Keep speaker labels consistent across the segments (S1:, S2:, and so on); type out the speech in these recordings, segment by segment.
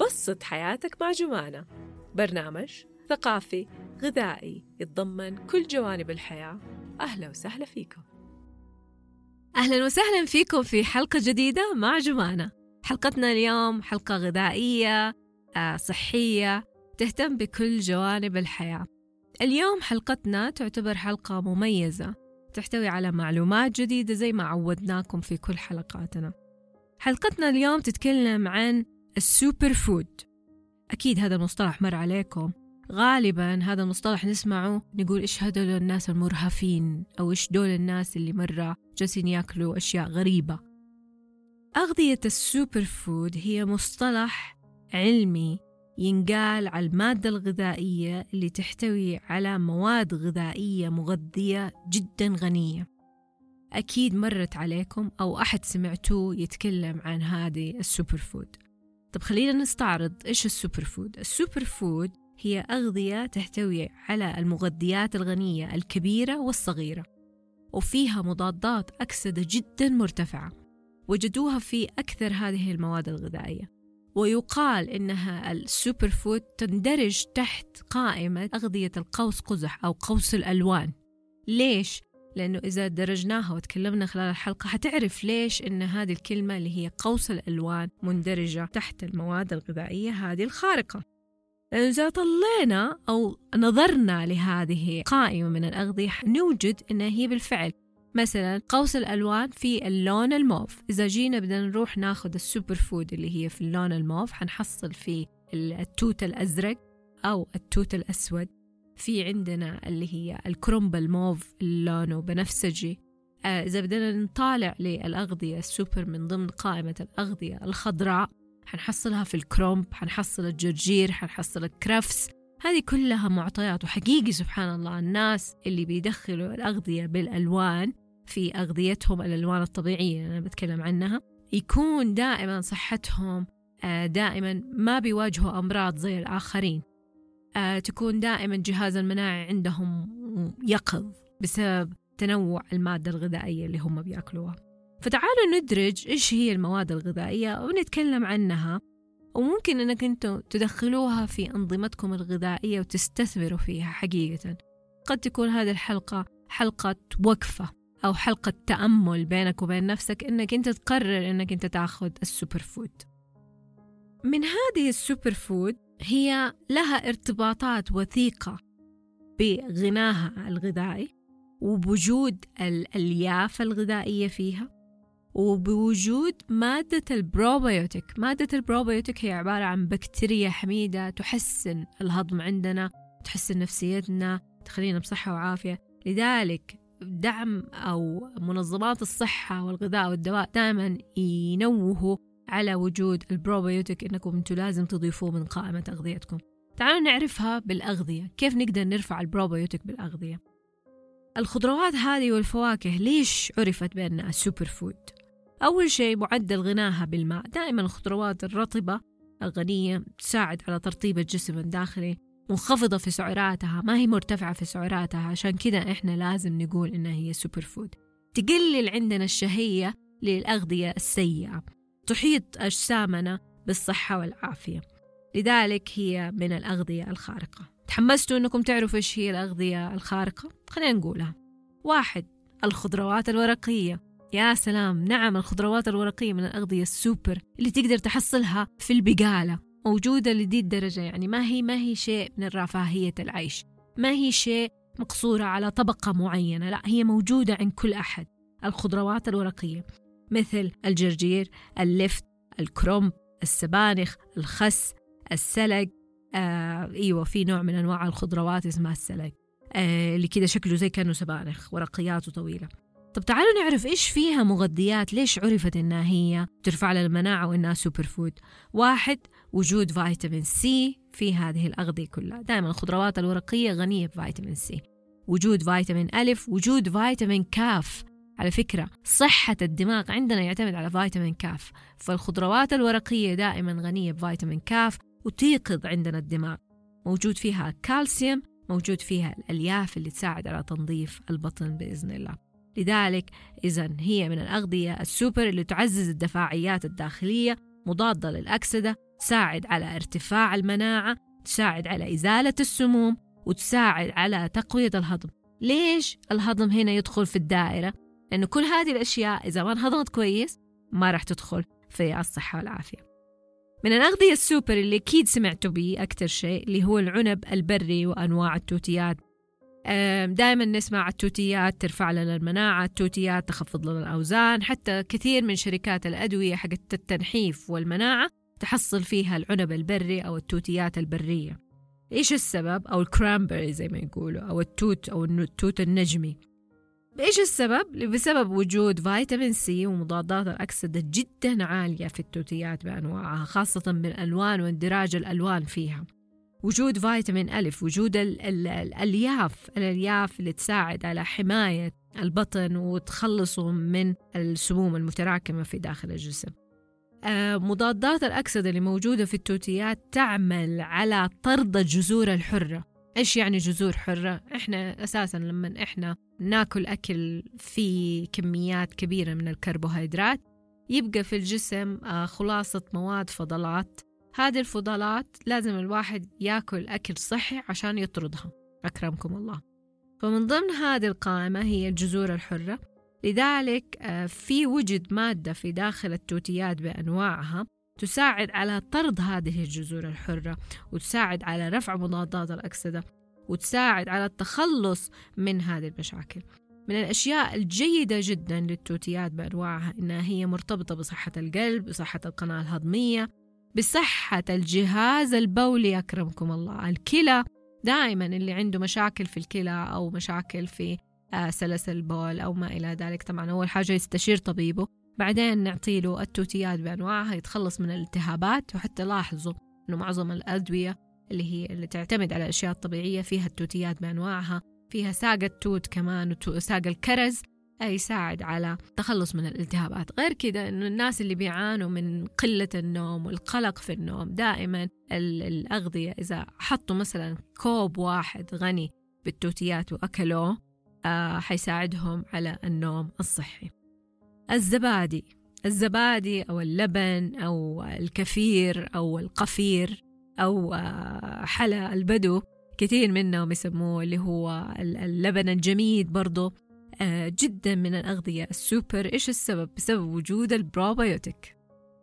S1: بسط حياتك مع جمانة. برنامج ثقافي غذائي يتضمن كل جوانب الحياة. أهلا وسهلا فيكم.
S2: أهلا وسهلا فيكم في حلقة جديدة مع جمانة. حلقتنا اليوم حلقة غذائية آه، صحية تهتم بكل جوانب الحياة. اليوم حلقتنا تعتبر حلقة مميزة تحتوي على معلومات جديدة زي ما عودناكم في كل حلقاتنا. حلقتنا اليوم تتكلم عن ال super food أكيد هذا المصطلح مر عليكم. غالبا هذا المصطلح نسمعه نقول إيش هدول الناس المرفهين أو إيش دول الناس اللي مرة جالسين يأكلوا أشياء غريبة. أغذية ال super food هي مصطلح علمي ينقال على المادة الغذائية اللي تحتوي على مواد غذائية مغذية جدا غنية. أكيد مرت عليكم أو أحد سمعتوه يتكلم عن هذه ال super food طب خلينا نستعرض إيش ال super food ال super food هي أغذية تحتوي على المغذيات الغنية الكبيرة والصغيرة وفيها مضادات أكسدة جدا مرتفعة وجدوها في أكثر هذه المواد الغذائية ويقال إنها ال super food تندرج تحت قائمة أغذية القوس قزح أو قوس الألوان ليش؟ لأنه إذا درجناها وتكلمنا خلال الحلقة حتعرف ليش إن هذه الكلمة اللي هي قوس الألوان مندرجة تحت المواد الغذائية هذه الخارقة. لأنه إذا طلينا أو نظرنا لهذه قائمة من الأغذية نوجد أنها هي بالفعل مثلا قوس الألوان في اللون الموف. إذا جينا بدنا نروح ناخذ ال super food اللي هي في اللون الموف حنحصل فيه التوت الأزرق أو التوت الأسود. في عندنا اللي هي الكرنب الموف لونه بنفسجي آه إذا بدنا نطالع للأغذية السوبر من ضمن قائمة الأغذية الخضراء حنحصلها في الكرومب حنحصل الجرجير حنحصل الكرفس. هذه كلها معطيات وحقيقي سبحان الله الناس اللي بيدخلوا الأغذية بالألوان في أغذيتهم الألوان الطبيعية أنا بتكلم عنها يكون دائما صحتهم آه، دائما ما بيواجهوا أمراض زي الآخرين. تكون دائما جهاز المناعي عندهم يقظ بسبب تنوع المادة الغذائية اللي هم بيأكلوها. فتعالوا ندرج إيش هي المواد الغذائية ونتكلم عنها وممكن أنك أنتم تدخلوها في أنظمتكم الغذائية وتستثمروا فيها حقيقة. قد تكون هذه الحلقة حلقة وقفة أو حلقة تأمل بينك وبين نفسك أنك أنت تقرر أنك أنت تأخذ ال super food. من هذه ال super food هي لها ارتباطات وثيقة بغناها الغذائي وبوجود الألياف الغذائية فيها وبوجود مادة البروبيوتيك. مادة البروبيوتيك هي عبارة عن بكتيريا حميدة تحسن الهضم عندنا تحسن نفسيتنا تخلينا بصحة وعافية. لذلك دعم أو منظمات الصحة والغذاء والدواء دائما ينوهوا على وجود البروبيوتيك إنكم أنتم لازم تضيفوه من قائمة أغذيتكم. تعالوا نعرفها بالأغذية. كيف نقدر نرفع البروبيوتيك بالأغذية؟ الخضروات هذه والفواكه ليش عرفت بأنها super food أول شيء معدل غناها بالماء. دائما الخضروات الرطبة الغنية تساعد على ترطيب الجسم الداخلي منخفضة في سعراتها ما هي مرتفعة في سعراتها. عشان كذا إحنا لازم نقول إنها هي super food تقلل عندنا الشهية للأغذية السيئة. تحيط أجسامنا بالصحة والعافية. لذلك هي من الأغذية الخارقة. تحمستوا أنكم تعرفوا إيش هي الأغذية الخارقة؟ خلينا نقولها. واحد الخضروات الورقية. يا سلام نعم الخضروات الورقية من الأغذية السوبر اللي تقدر تحصلها في البقالة. موجودة لدي الدرجة يعني. ما هي ما هي شيء من رفاهية العيش. ما هي شيء مقصورة على طبقة معينة. لا هي موجودة عند كل أحد. الخضروات الورقية. مثل الجرجير اللفت الكرنب السبانخ الخس السلق. آه إيوه في نوع من أنواع الخضروات اسمها السلق آه اللي كده شكله زي كأنه سبانخ ورقياته طويلة. طب تعالوا نعرف إيش فيها مغذيات ليش عرفت إنها هي ترفع لنا المناعة وإنها super food واحد وجود فيتامين C في هذه الأغذية كلها. دائما الخضروات الورقية غنية بفيتامين C وجود فيتامين ألف وجود فيتامين كاف. على فكرة صحة الدماغ عندنا يعتمد على فيتامين كاف فالخضروات الورقية دائما غنية بفيتامين كاف وتيقظ عندنا الدماغ. موجود فيها كالسيوم موجود فيها الألياف اللي تساعد على تنظيف البطن بإذن الله. لذلك إذا هي من الأغذية السوبر اللي تعزز الدفاعيات الداخلية مضادة للأكسدة تساعد على ارتفاع المناعة تساعد على إزالة السموم وتساعد على تقوية الهضم. ليش الهضم هنا يدخل في الدائرة؟ لأنه كل هذه الأشياء إذا ما انهضمت كويس ما راح تدخل في الصحة والعافية. من الأغذية السوبر اللي أكيد سمعتوا بيه أكثر شيء اللي هو العنب البري وأنواع التوتيات. دائما نسمع التوتيات ترفع لنا المناعة التوتيات تخفض لنا الأوزان حتى كثير من شركات الأدوية حقت التنحيف والمناعة تحصل فيها العنب البري أو التوتيات البرية. إيش السبب؟ أو ال cranberry زي ما يقولوا أو التوت أو التوت النجمي. إيش السبب؟ بسبب وجود فيتامين C ومضادات الأكسدة جدا عالية في التوتيات بأنواعها خاصة بالألوان واندراج الألوان فيها. وجود فيتامين ألف وجود ال ال الألياف الألياف اللي تساعد على حماية البطن وتخلصه من السموم المتراكمة في داخل الجسم. آه، مضادات الأكسدة اللي موجودة في التوتيات تعمل على طرد الجذور الحرة. إيش يعني جذور حرة؟ إحنا أساسا لما إحنا ناكل أكل فيه كميات كبيرة من الكربوهيدرات يبقى في الجسم آه، خلاصة مواد فضلات. هذه الفضلات لازم الواحد ياكل أكل صحي عشان يطردها. أكرمكم الله. فمن ضمن هذه القائمة هي الجذور الحرة. لذلك آه، في وجد مادة في داخل التوتيات بأنواعها تساعد على طرد هذه الجذور الحرة وتساعد على رفع مضادات الأكسدة وتساعد على التخلص من هذه المشاكل. من الأشياء الجيدة جدا للتوتيات بأنواعها إنها هي مرتبطة بصحة القلب بصحة القناة الهضمية بصحة الجهاز البولي أكرمكم الله. الكلى دائما اللي عنده مشاكل في الكلى أو مشاكل في آه، سلس البول أو ما إلى ذلك طبعا أول حاجة يستشير طبيبه. بعدين نعطي له التوتيات بأنواعها يتخلص من الالتهابات. وحتى لاحظوا أنه معظم الأدوية اللي هي اللي تعتمد على الأشياء الطبيعية فيها التوتيات بأنواعها. فيها ساق التوت كمان وساق الكرز يساعد على التخلص من الالتهابات. غير كده إنه الناس اللي بيعانوا من قلة النوم والقلق في النوم دائما الأغذية إذا حطوا مثلا كوب واحد غني بالتوتيات وأكلوه آه حيساعدهم على النوم الصحي. الزبادي. الزبادي أو اللبن أو الكفير أو الكفير أو آه حلا البدو. كثير منهم يسموه اللي هو اللبن الجميد برضو. آه جدا من الأغذية السوبر. إيش السبب؟ بسبب وجود البروبيوتيك.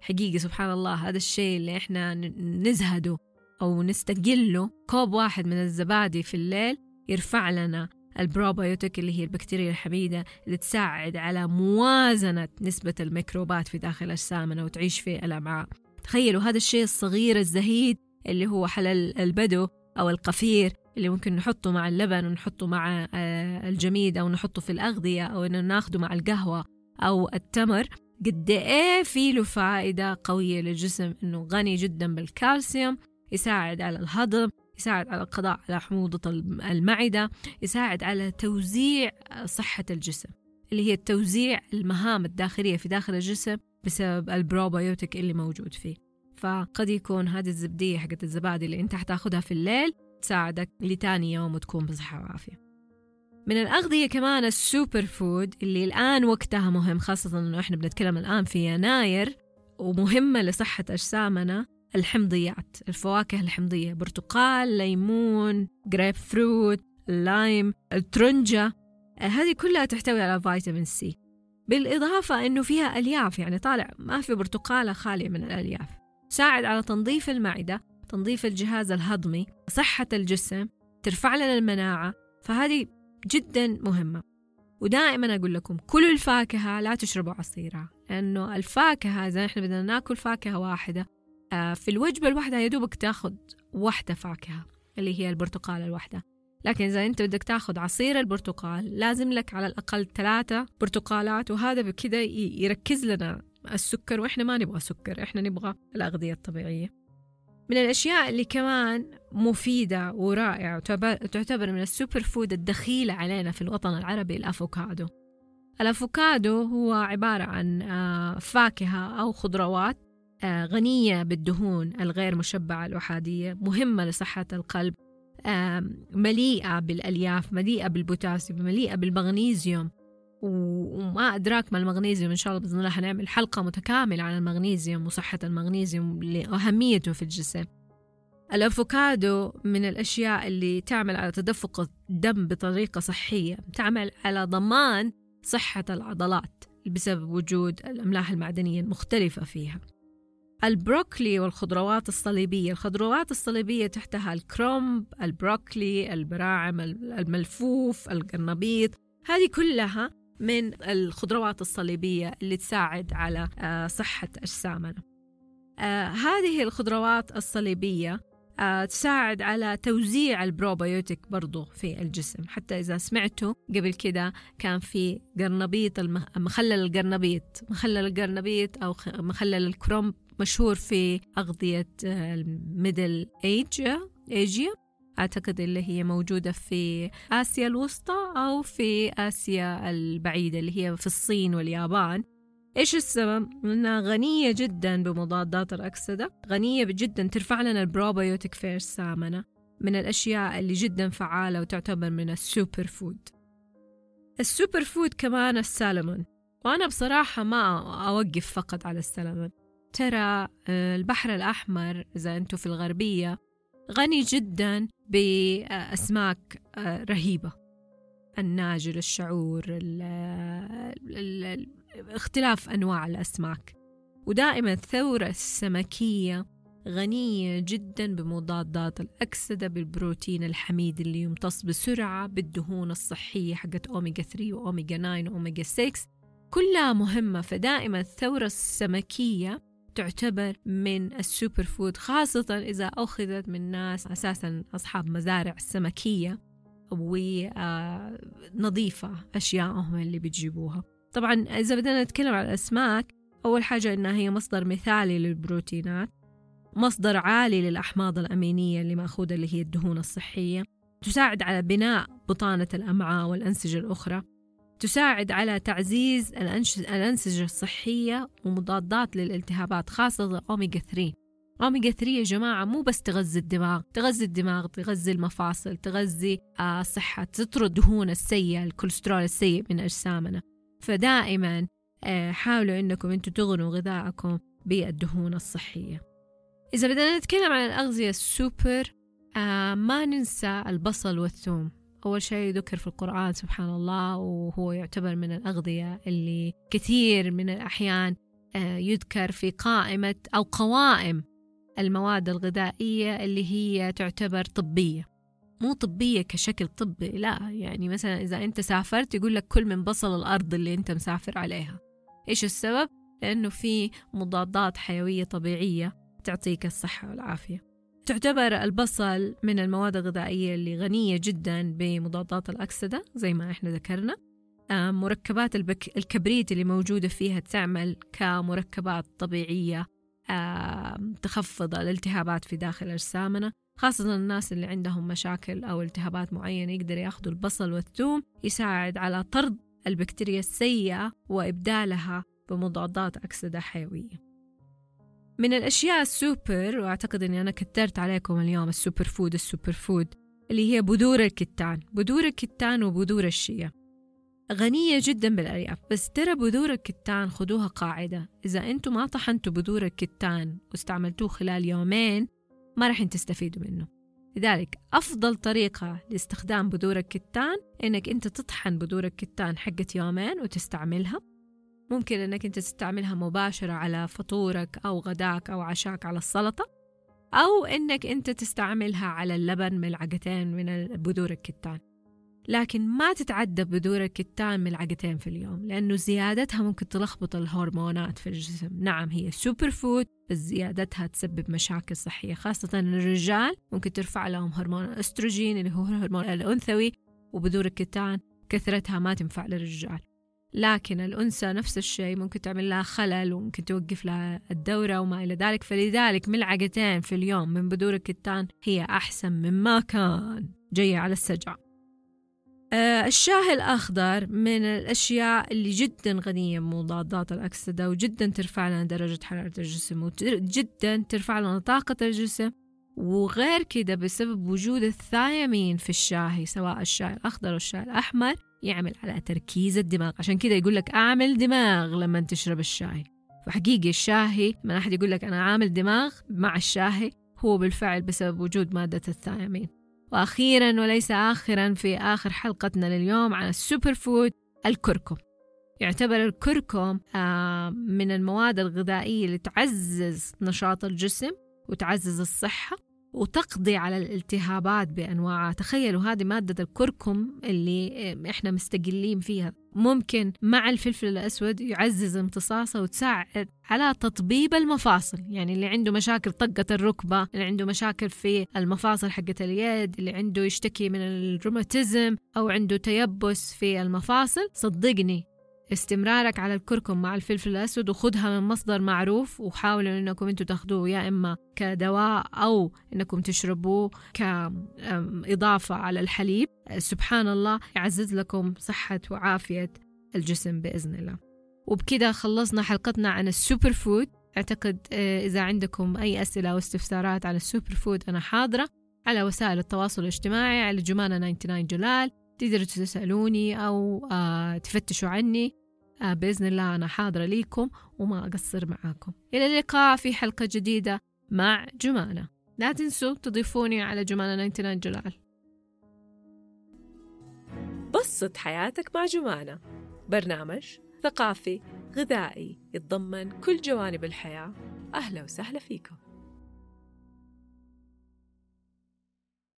S2: حقيقي سبحان الله هذا الشيء اللي إحنا نزهده أو نستقله. كوب واحد من الزبادي في الليل يرفع لنا البروبيوتيك اللي هي البكتيريا الحميدة اللي تساعد على موازنة نسبة الميكروبات في داخل أجسامنا وتعيش في الأمعاء تخيلوا هذا الشيء الصغير الزهيد اللي هو حلا البدو أو الكفير اللي ممكن نحطه مع اللبن ونحطه مع آه، الجميد أو نحطه في الأغذية أو إنه ناخده مع القهوة أو التمر. قد إيه في له فائدة قوية للجسم إنه غني جدا بالكالسيوم يساعد على الهضم يساعد على القضاء على حموضة المعدة يساعد على توزيع صحة الجسم اللي هي توزيع المهام الداخلية في داخل الجسم بسبب البروبيوتيك اللي موجود فيه. فقد يكون هذه الزبدية حقت الزبادي اللي انت حتاخدها في الليل تساعدك لتاني يوم وتكون بصحة وعافية. من الأغذية كمان ال super food اللي الآن وقتها مهم خاصة أنه إحنا بنتكلم الآن في يناير ومهمة لصحة أجسامنا الحمضيات الفواكه الحمضية برتقال ليمون جريب فروت ال lime الترنجة هذه كلها تحتوي على فيتامين C بالإضافة أنه فيها ألياف يعني طالع ما في برتقالة خالية من الألياف. تساعد على تنظيف المعدة تنظيف الجهاز الهضمي صحة الجسم ترفع لنا المناعة فهذه جدا مهمة. ودائما أقول لكم كل الفاكهة لا تشربوا عصيرها لأنه الفاكهة إذا إحنا بدنا ناكل فاكهة واحدة آه، في الوجبة الواحدة يا دوبك تاخذ واحدة فاكهة اللي هي البرتقال الواحدة. لكن إذا أنت بدك تاخذ عصير البرتقال لازم لك على الأقل ثلاثة برتقالات وهذا بكذا يركز لنا السكر وإحنا ما نبغى سكر إحنا نبغى الأغذية الطبيعية. من الأشياء اللي كمان مفيدة ورائعة وتعتبر من ال super food الدخيلة علينا في الوطن العربي الأفوكادو. الأفوكادو هو عبارة عن آه، فاكهة أو خضروات آه، غنية بالدهون الغير مشبعة الأحادية مهمة لصحة القلب مليئة بالألياف مليئة بالبوتاسيوم مليئة بالمغنيسيوم وما أدراك ما المغنيسيوم إن شاء الله بإذن الله حنعمل حلقة متكاملة عن المغنيسيوم وصحة المغنيسيوم لأهميته في الجسم. الأفوكادو من الأشياء اللي تعمل على تدفق الدم بطريقة صحية تعمل على ضمان صحة العضلات بسبب وجود الأملاح المعدنية المختلفة فيها. البروكلي والخضروات الصليبية. الخضروات الصليبية تحتها الكرنب البروكلي البراعم الملفوف القرنبيط. هذه كلها من الخضروات الصليبية اللي تساعد على آه، صحة أجسامنا. آه، هذه الخضروات الصليبية آه، تساعد على توزيع البروبيوتيك برضو في الجسم. حتى إذا سمعتوا قبل كده كان في قرنبيط مخلل القرنبيط مخلل القرنبيط أو مخلل الكرنب مشهور في أغذية ال Middle Asia Asia. أعتقد اللي هي موجودة في آسيا الوسطى أو في آسيا البعيدة اللي هي في الصين واليابان. إيش السبب؟ إنها غنية جدا بمضادات الأكسدة غنية جدا ترفع لنا البروبيوتيك في أجسامنا من الأشياء اللي جدا فعالة وتعتبر من ال super food. ال super food كمان السالمون. وأنا بصراحة ما أوقف فقط على السلمون ترى آه، البحر الأحمر إذا أنتم في الغربية غني جدا بأسماك آه، رهيبة. الناجل الشعور ال ال اختلاف أنواع الأسماك. ودائما الثروة السمكية غنية جدا بمضادات الأكسدة بالبروتين الحميد اللي يمتص بسرعة بالدهون الصحية حقت أوميجا 3 وأوميجا 9 وأوميجا 6 كلها مهمة فدائما الثروة السمكية تعتبر من ال super food خاصة إذا أخذت من ناس أساسا أصحاب مزارع سمكية ونظيفة أشيائهم اللي بتجيبوها. طبعا إذا بدنا نتكلم عن الأسماك أول حاجة إنها هي مصدر مثالي للبروتينات مصدر عالي للأحماض الأمينية اللي مأخوذة اللي هي الدهون الصحية تساعد على بناء بطانة الأمعاء والأنسجة الأخرى. تساعد على تعزيز الأنسجة الصحية ومضادات للالتهابات خاصة أوميجا 3 أوميجا 3 يا جماعة مو بس تغذي الدماغ تغذي الدماغ تغذي المفاصل تغذي آه، تطرد دهون السيئة الكوليسترول السيء من أجسامنا. فدائما آه، حاولوا أنكم أنتم تغنوا غذائكم بالدهون الصحية. إذا بدنا نتكلم عن الأغذية السوبر آه، ما ننسى البصل والثوم. أول شيء ذكر في القرآن سبحان الله وهو يعتبر من الأغذية اللي كثير من الأحيان آه، يذكر في قائمة أو قوائم المواد الغذائية اللي هي تعتبر طبية. مو طبية كشكل طبي لا يعني مثلا إذا أنت سافرت يقول لك كل من بصل الأرض اللي أنت مسافر عليها. إيش السبب؟ لأنه في مضادات حيوية طبيعية تعطيك الصحة والعافية. تعتبر البصل من المواد الغذائية اللي غنية جدا بمضادات الأكسدة زي ما إحنا ذكرنا. آه، مركبات البك... الكبريت اللي موجودة فيها تعمل كمركبات طبيعية آه، تخفض الالتهابات في داخل أجسامنا خاصة الناس اللي عندهم مشاكل أو التهابات معينة يقدر يأخذوا البصل والثوم يساعد على طرد البكتيريا السيئة وإبدالها بمضادات أكسدة حيوية. من الأشياء السوبر وأعتقد أني أنا كترت عليكم اليوم ال super food ال super food اللي هي بذور الكتان. بذور الكتان وبذور الشيا. غنية جدا بالألياف. بس ترى بذور الكتان خدوها قاعدة. إذا أنتم ما طحنتوا بذور الكتان واستعملتوه خلال يومين ما راح تستفيدوا منه. لذلك أفضل طريقة لاستخدام بذور الكتان إنك أنت تطحن بذور الكتان حقت يومين وتستعملها. ممكن إنك أنت تستعملها مباشرة على فطورك أو غداك أو عشاك على السلطة أو إنك أنت تستعملها على اللبن ملعقتين من بذور الكتان. لكن ما تتعدى بذور الكتان ملعقتين في اليوم لأنه زيادتها ممكن تلخبط الهرمونات في الجسم. نعم هي super food بس زيادتها تسبب مشاكل صحية. خاصة الرجال ممكن ترفع لهم هرمون الأستروجين اللي هو الهرمون الأنثوي وبذور الكتان كثرتها ما تنفع للرجال. لكن الأنثى نفس الشيء ممكن تعمل لها خلل وممكن توقف لها الدورة وما إلى ذلك. فلذلك ملعقتين في اليوم من بذور الكتان هي أحسن مما كان. جاية على السجع. آه الشاي الأخضر من الأشياء اللي جدا غنية بمضادات الأكسدة وجدا ترفع لنا درجة حرارة الجسم وجدا ترفع لنا طاقة الجسم. وغير كده بسبب وجود الثايمين في الشاي سواء الشاي الأخضر أو الشاي الأحمر يعمل على تركيز الدماغ. عشان كده يقول لك أعمل دماغ لما تشرب الشاي. فحقيقي الشاهي من أحد يقول لك أنا عامل دماغ مع الشاهي هو بالفعل بسبب وجود مادة الثيامين. وأخيرا وليس آخرا في آخر حلقتنا لليوم عن ال super food الكركم. يعتبر الكركم آه، من المواد الغذائية اللي تعزز نشاط الجسم وتعزز الصحة. وتقضي على الالتهابات بأنواعها تخيلوا هذه مادة الكركم اللي إحنا مستقلين فيها. ممكن مع الفلفل الأسود يعزز امتصاصه وتساعد على تطبيب المفاصل. يعني اللي عنده مشاكل طقة الركبة اللي عنده مشاكل في المفاصل حقة اليد اللي عنده يشتكي من الروماتيزم أو عنده تيبس في المفاصل صدقني استمرارك على الكركم مع الفلفل الأسود وخدها من مصدر معروف وحاولوا إنكم أنتوا تاخدوه يا إما كدواء أو إنكم تشربوه كإضافة على الحليب. سبحان الله يعزز لكم صحة وعافية الجسم بإذن الله. وبكده خلصنا حلقتنا عن ال super food. أعتقد آه، إذا عندكم أي أسئلة أو استفسارات عن ال super food أنا حاضرة. على وسائل التواصل الاجتماعي على جمانة 99 جلال. تقدروا تسألوني أو آه تفتشوا عني. آه بإذن الله أنا حاضرة ليكم وما أقصر معاكم. إلى اللقاء في حلقة جديدة مع جمانة لا تنسوا تضيفوني على جمانة 99 جلال.
S1: بسط حياتك مع جمانة برنامج ثقافي غذائي يتضمن كل جوانب الحياة. أهلا وسهلا فيكم.